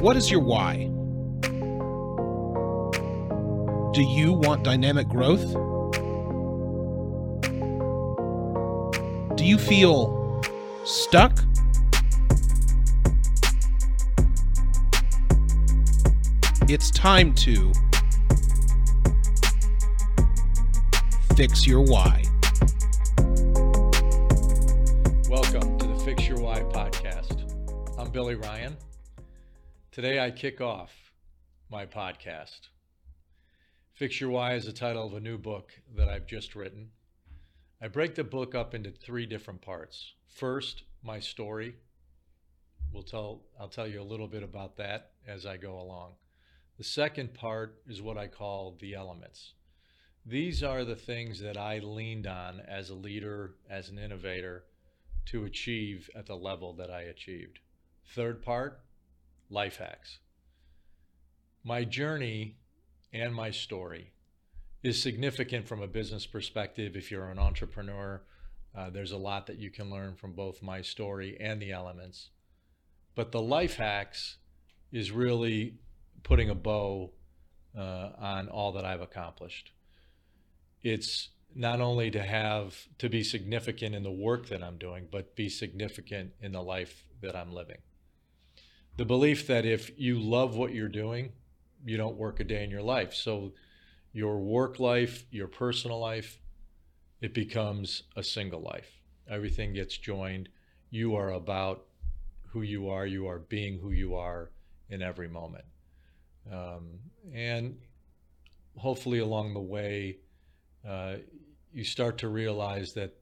What is your why? Do you want dynamic growth? Do you feel stuck? It's time to fix your why. Welcome to the Fix Your Why podcast. I'm Billy Ryan. Today I kick off my podcast. Fix Your Why is the title of a new book that I've just written. I break the book up into three different parts. First, my story. We'll tell I'll tell you a little bit about that as I go along. The second part is what I call the elements. These are the things that I leaned on as a leader, as an innovator, to achieve at the level that I achieved. Third part, life hacks. My journey and my story is significant from a business perspective. If you're an entrepreneur, uh, there's a lot that you can learn from both my story and the elements. But the life hacks is really putting a bow uh, on all that I've accomplished. It's not only to have to be significant in the work that I'm doing, but be significant in the life that I'm living. The belief that if you love what you're doing, you don't work a day in your life. So your work life, your personal life, it becomes a single life. Everything gets joined. You are about who you are. You are being who you are in every moment. Um, and hopefully along the way, uh, you start to realize that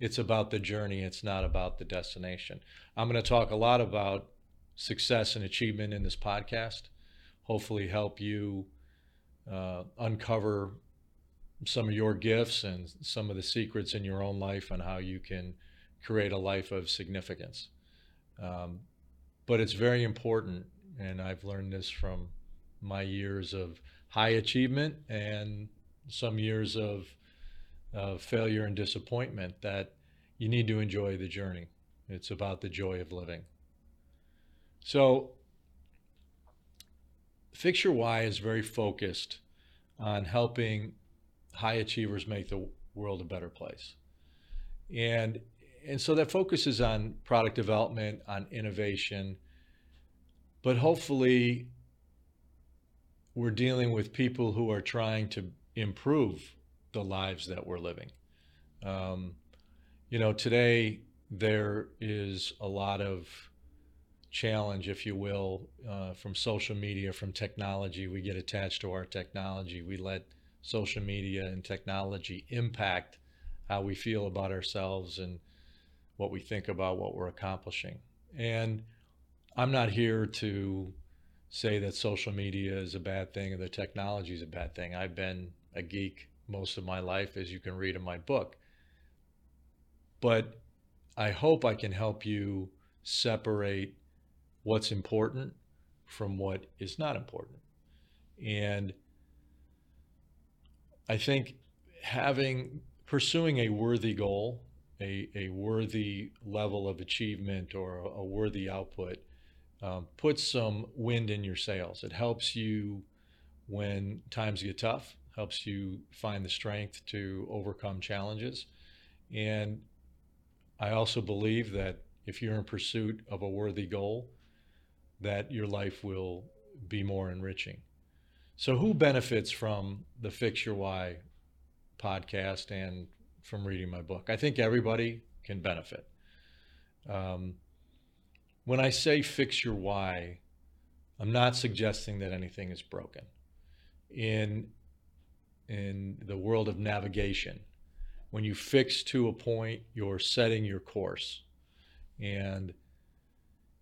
it's about the journey, it's not about the destination. I'm going to talk a lot about success and achievement in this podcast, hopefully, help you uh, uncover some of your gifts and some of the secrets in your own life on how you can create a life of significance. Um, but it's very important, and I've learned this from my years of high achievement and some years of, of failure and disappointment that you need to enjoy the journey. It's about the joy of living. So, Fix Your Why is very focused on helping high achievers make the world a better place. And and so that focuses on product development, on innovation, but hopefully we're dealing with people who are trying to improve the lives that we're living. Um, you know, today there is a lot of challenge, if you will, uh, from social media, from technology. We get attached to our technology. We let social media and technology impact how we feel about ourselves and what we think about what we're accomplishing. And I'm not here to say that social media is a bad thing or the technology is a bad thing. I've been a geek most of my life, as you can read in my book. But I hope I can help you separate what's important from what is not important. And I think having pursuing a worthy goal, a, a worthy level of achievement or a, a worthy output um, puts some wind in your sails. It helps you when times get tough, helps you find the strength to overcome challenges. And I also believe that if you're in pursuit of a worthy goal, that your life will be more enriching. So, who benefits from the Fix Your Why podcast and from reading my book? I think everybody can benefit. Um, when I say fix your why, I'm not suggesting that anything is broken. In in the world of navigation, when you fix to a point, you're setting your course. And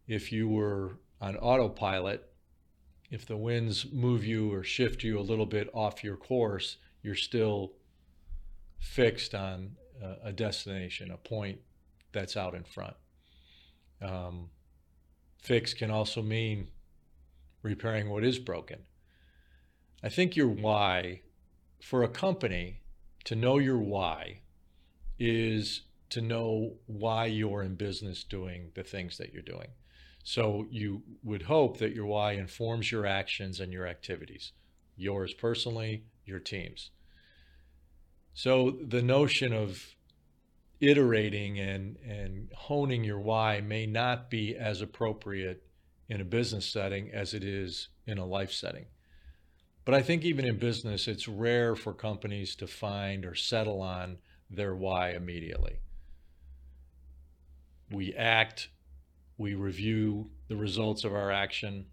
if you were on autopilot, if the winds move you or shift you a little bit off your course, you're still fixed on a destination, a point that's out in front. Um, Fix can also mean repairing what is broken. I think your why, for a company, to know your why is to know why you're in business doing the things that you're doing. So you would hope that your why informs your actions and your activities, yours personally, your teams. So the notion of iterating and, and honing your why may not be as appropriate in a business setting as it is in a life setting. But I think even in business, it's rare for companies to find or settle on their why immediately. We act, we review the results of our action,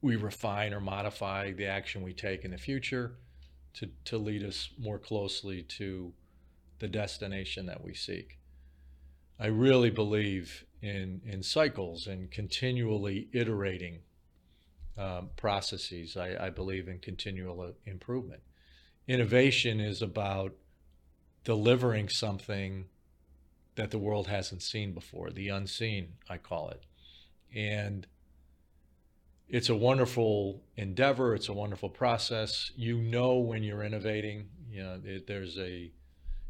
we refine or modify the action we take in the future to, to lead us more closely to the destination that we seek. I really believe in, in cycles and continually iterating um, processes. I, I believe in continual improvement. Innovation is about delivering something that the world hasn't seen before, the unseen, I call it. And it's a wonderful endeavor. It's a wonderful process. You know when you're innovating. You know, it, there's a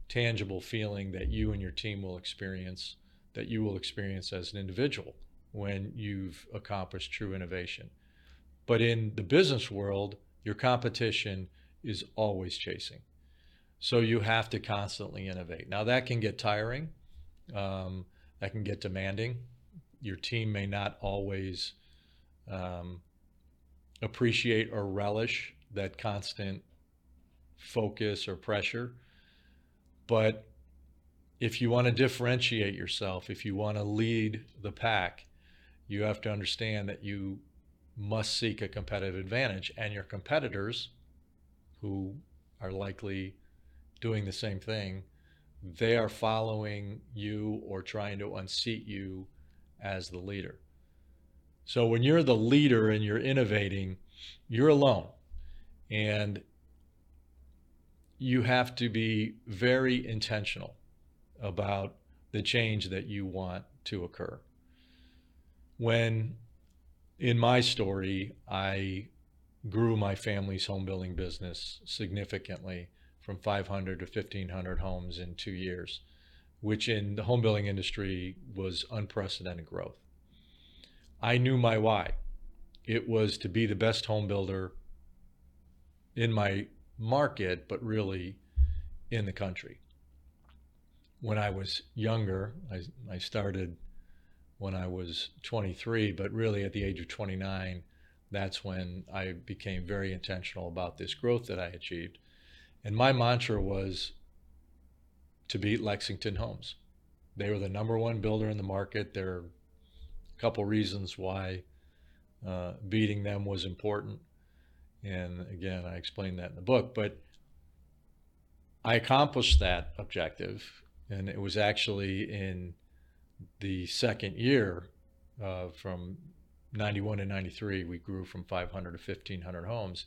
tangible feeling that you and your team will experience, that you will experience as an individual when you've accomplished true innovation. But in the business world, your competition is always chasing. So you have to constantly innovate. Now, that can get tiring, um, that can get demanding. Your team may not always um, appreciate or relish that constant focus or pressure. But if you want to differentiate yourself, if you want to lead the pack, you have to understand that you must seek a competitive advantage. And your competitors, who are likely doing the same thing, they are following you or trying to unseat you as the leader. So when you're the leader and you're innovating, you're alone. And you have to be very intentional about the change that you want to occur. When in my story, I grew my family's home building business significantly from 500 to 1,500 homes in two years, which in the home building industry was unprecedented growth. I knew my why. It was to be the best home builder in my market, but really in the country. When I was younger, I, I started when I was 23, but really at the age of 29, that's when I became very intentional about this growth that I achieved. And my mantra was to beat Lexington Homes. They were the number one builder in the market. There are a couple reasons why uh, beating them was important. And again, I explained that in the book. But I accomplished that objective. And it was actually in the second year uh, from 91 to 93, we grew from 500 to 1,500 homes.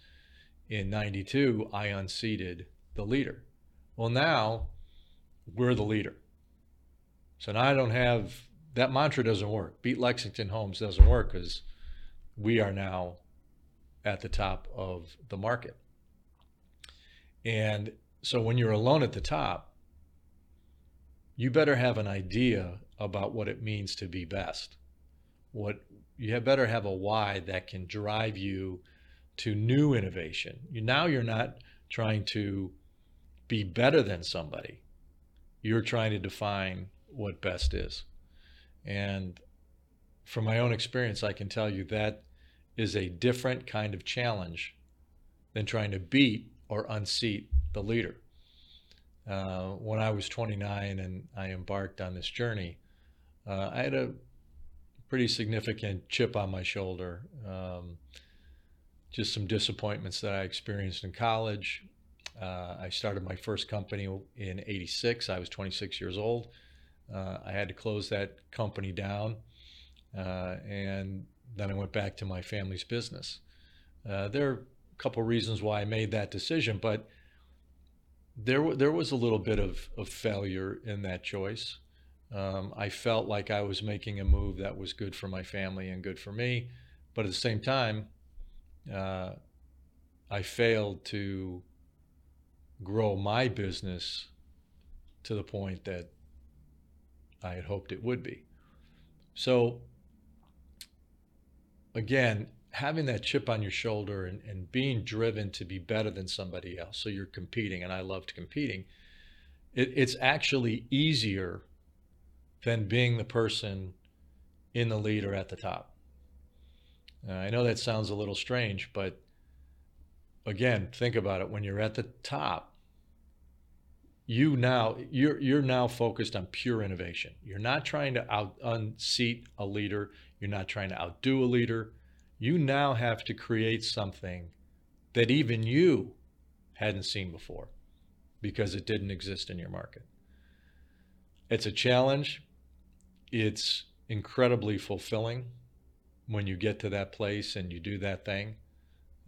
In 92, I unseated the leader. Well, now we're the leader. So now I don't have that mantra doesn't work. Beat Lexington Homes doesn't work because we are now at the top of the market. And so when you're alone at the top, you better have an idea about what it means to be best. What you have better have a why that can drive you to new innovation. You, now you're not trying to be better than somebody. You're trying to define what best is. And from my own experience, I can tell you that is a different kind of challenge than trying to beat or unseat the leader. Uh, when I was 29 and I embarked on this journey, uh, I had a pretty significant chip on my shoulder. Um, just some disappointments that I experienced in college. Uh, I started my first company in 86. I was 26 years old. Uh, I had to close that company down. Uh, and then I went back to my family's business. Uh, there are a couple reasons why I made that decision, but there, there was a little bit of, of failure in that choice. Um, I felt like I was making a move that was good for my family and good for me, but at the same time, uh, I failed to grow my business to the point that I had hoped it would be. So again, having that chip on your shoulder and, and being driven to be better than somebody else. So you're competing, and I loved competing. It, it's actually easier than being the person in the lead or at the top. Uh, I know that sounds a little strange, but again, think about it. When you're at the top, you now you're you're now focused on pure innovation. You're not trying to out unseat a leader. You're not trying to outdo a leader. You now have to create something that even you hadn't seen before because it didn't exist in your market. It's a challenge. It's incredibly fulfilling when you get to that place and you do that thing.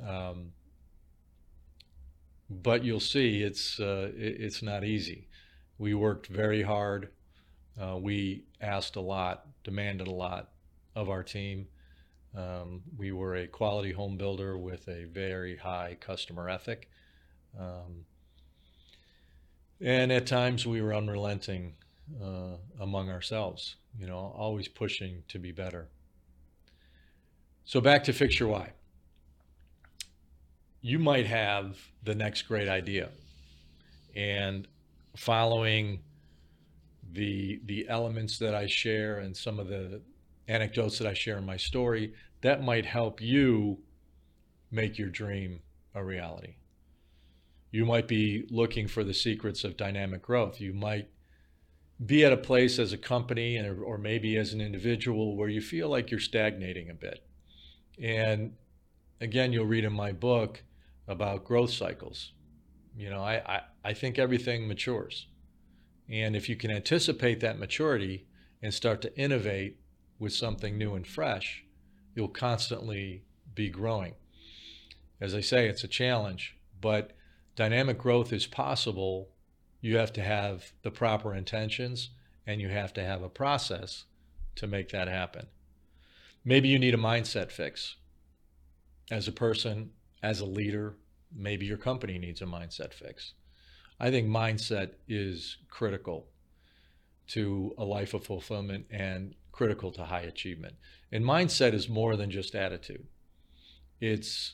Um, but you'll see it's uh, it's not easy. We worked very hard. Uh, we asked a lot, demanded a lot of our team. Um, we were a quality home builder with a very high customer ethic. Um, and at times we were unrelenting uh, among ourselves, you know, always pushing to be better. So back to Fix Your Why. You might have the next great idea. And following the the elements that I share and some of the anecdotes that I share in my story, that might help you make your dream a reality. You might be looking for the secrets of dynamic growth. You might be at a place as a company or maybe as an individual where you feel like you're stagnating a bit. And again, you'll read in my book about growth cycles. You know, I, I, I think everything matures. And if you can anticipate that maturity and start to innovate with something new and fresh, you'll constantly be growing. As I say, it's a challenge, but dynamic growth is possible. You have to have the proper intentions and you have to have a process to make that happen. Maybe you need a mindset fix. As a person, as a leader, maybe your company needs a mindset fix. I think mindset is critical to a life of fulfillment and critical to high achievement. And mindset is more than just attitude. It's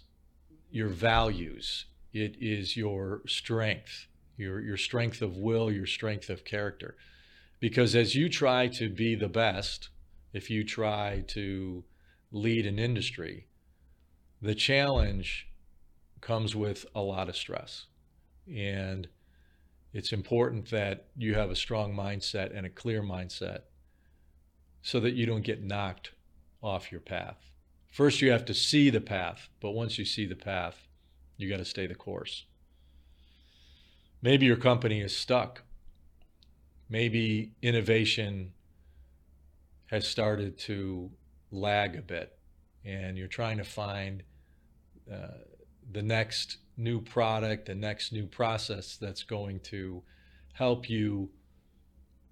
your values. It is your strength, your, your strength of will, your strength of character. Because as you try to be the best, if you try to lead an industry, the challenge comes with a lot of stress. And it's important that you have a strong mindset and a clear mindset so that you don't get knocked off your path. First, you have to see the path, but once you see the path, you got to stay the course. Maybe your company is stuck. Maybe innovation has started to lag a bit and you're trying to find uh, the next new product, the next new process that's going to help you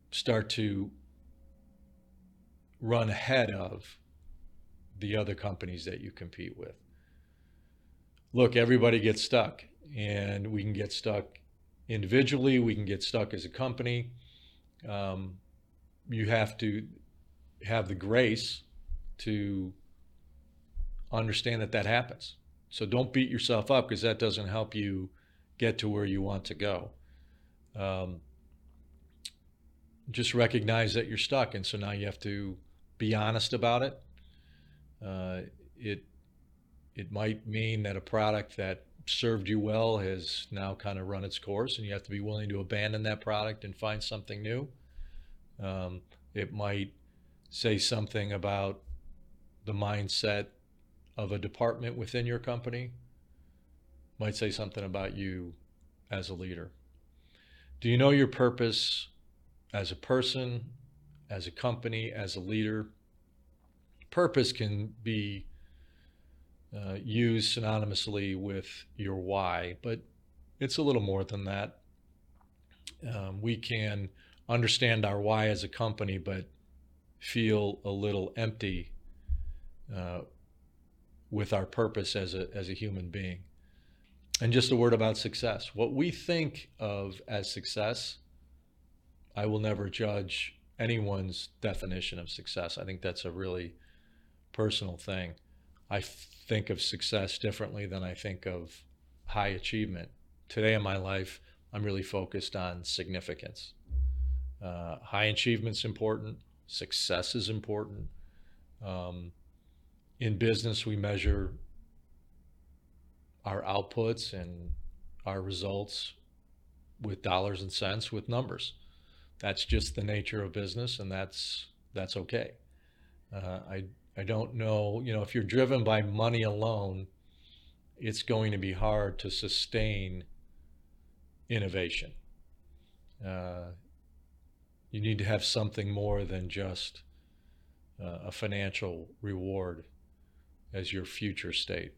start to run ahead of the other companies that you compete with. Look, everybody gets stuck, and we can get stuck individually, we can get stuck as a company. Um, you have to have the grace to understand that that happens. So don't beat yourself up because that doesn't help you get to where you want to go. Um, just recognize that you're stuck, and so now you have to be honest about it. Uh, it it might mean that a product that served you well has now kind of run its course, and you have to be willing to abandon that product and find something new. Um, it might say something about the mindset of a department within your company might say something about you as a leader. Do you know your purpose as a person, as a company, as a leader? Purpose can be uh, used synonymously with your why, but it's a little more than that. Um, we can understand our why as a company, but feel a little empty uh, with our purpose as a, as a human being. And just a word about success. What we think of as success, I will never judge anyone's definition of success. I think that's a really personal thing. I think of success differently than I think of high achievement. Today in my life, I'm really focused on significance. Uh, high achievement's important. Success is important. Um, in business, we measure our outputs and our results with dollars and cents, with numbers. That's just the nature of business, and that's that's okay. Uh, I I don't know, you know, if you're driven by money alone, it's going to be hard to sustain innovation. Uh, you need to have something more than just uh, a financial reward as your future state.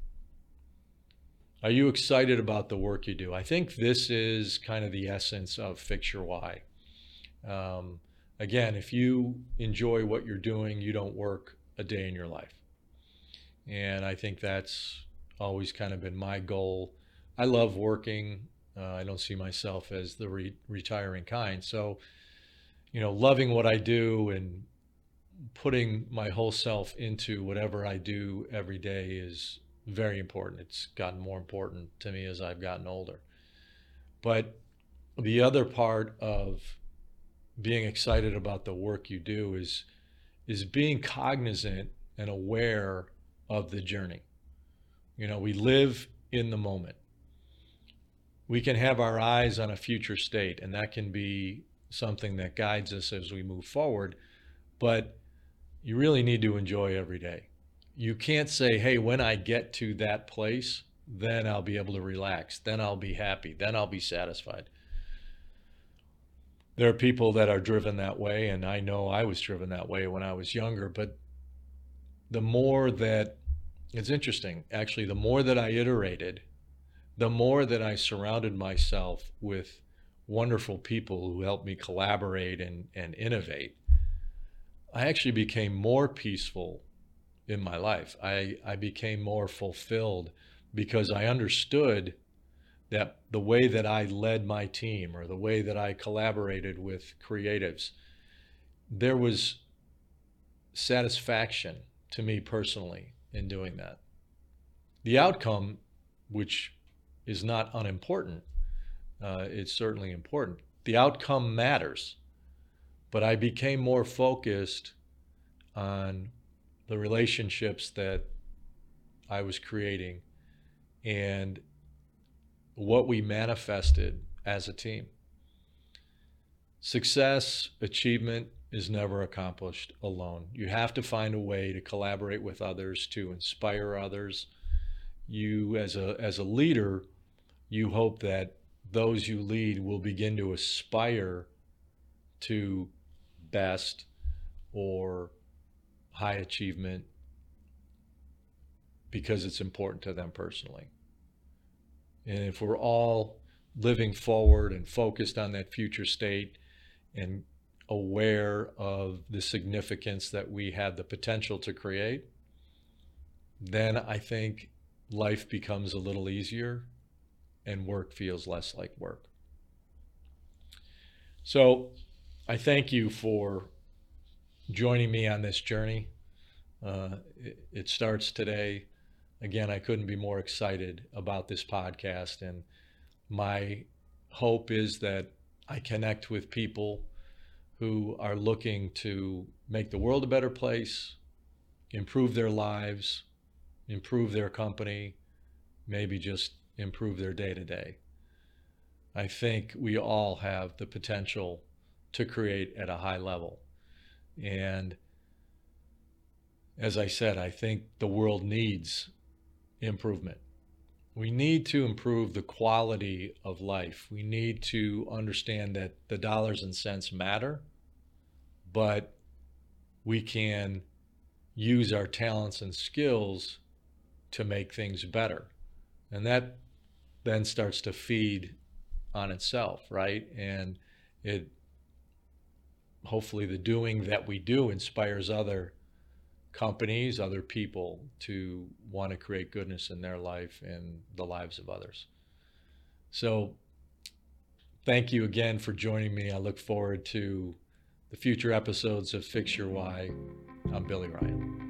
Are you excited about the work you do? I think this is kind of the essence of Fix Your Why. Um, again, if you enjoy what you're doing, you don't work a day in your life. And I think that's always kind of been my goal. I love working. Uh, I don't see myself as the re- retiring kind. So, you know, loving what I do and putting my whole self into whatever I do every day is very important. It's gotten more important to me as I've gotten older. But the other part of being excited about the work you do is is being cognizant and aware of the journey. You know, we live in the moment. We can have our eyes on a future state, and that can be something that guides us as we move forward. But you really need to enjoy every day. You can't say, hey, when I get to that place, then I'll be able to relax. Then I'll be happy. Then I'll be satisfied there are people that are driven that way, and I know I was driven that way when I was younger. But the more that it's interesting, actually, the more that I iterated, the more that I surrounded myself with wonderful people who helped me collaborate and, and innovate, I actually became more peaceful in my life. I, I became more fulfilled because I understood that the way that I led my team or the way that I collaborated with creatives, there was satisfaction to me personally in doing that. The outcome, which is not unimportant, uh, it's certainly important. The outcome matters, but I became more focused on the relationships that I was creating and what we manifested as a team. Success, achievement is never accomplished alone. You have to find a way to collaborate with others, to inspire others. You, as a, as a leader, you hope that those you lead will begin to aspire to best or high achievement because it's important to them personally. And if we're all living forward and focused on that future state and aware of the significance that we have the potential to create, then I think life becomes a little easier and work feels less like work. So I thank you for joining me on this journey. Uh, it, it starts today again, I couldn't be more excited about this podcast. And my hope is that I connect with people who are looking to make the world a better place, improve their lives, improve their company, maybe just improve their day to day. I think we all have the potential to create at a high level. And as I said, I think the world needs improvement. We need to improve the quality of life. We need to understand that the dollars and cents matter, but we can use our talents and skills to make things better. And that then starts to feed on itself, right? And it hopefully the doing that we do inspires other companies, other people to want to create goodness in their life and the lives of others. So, thank you again for joining me. I look forward to the future episodes of Fix Your Why. I'm Billy Ryan.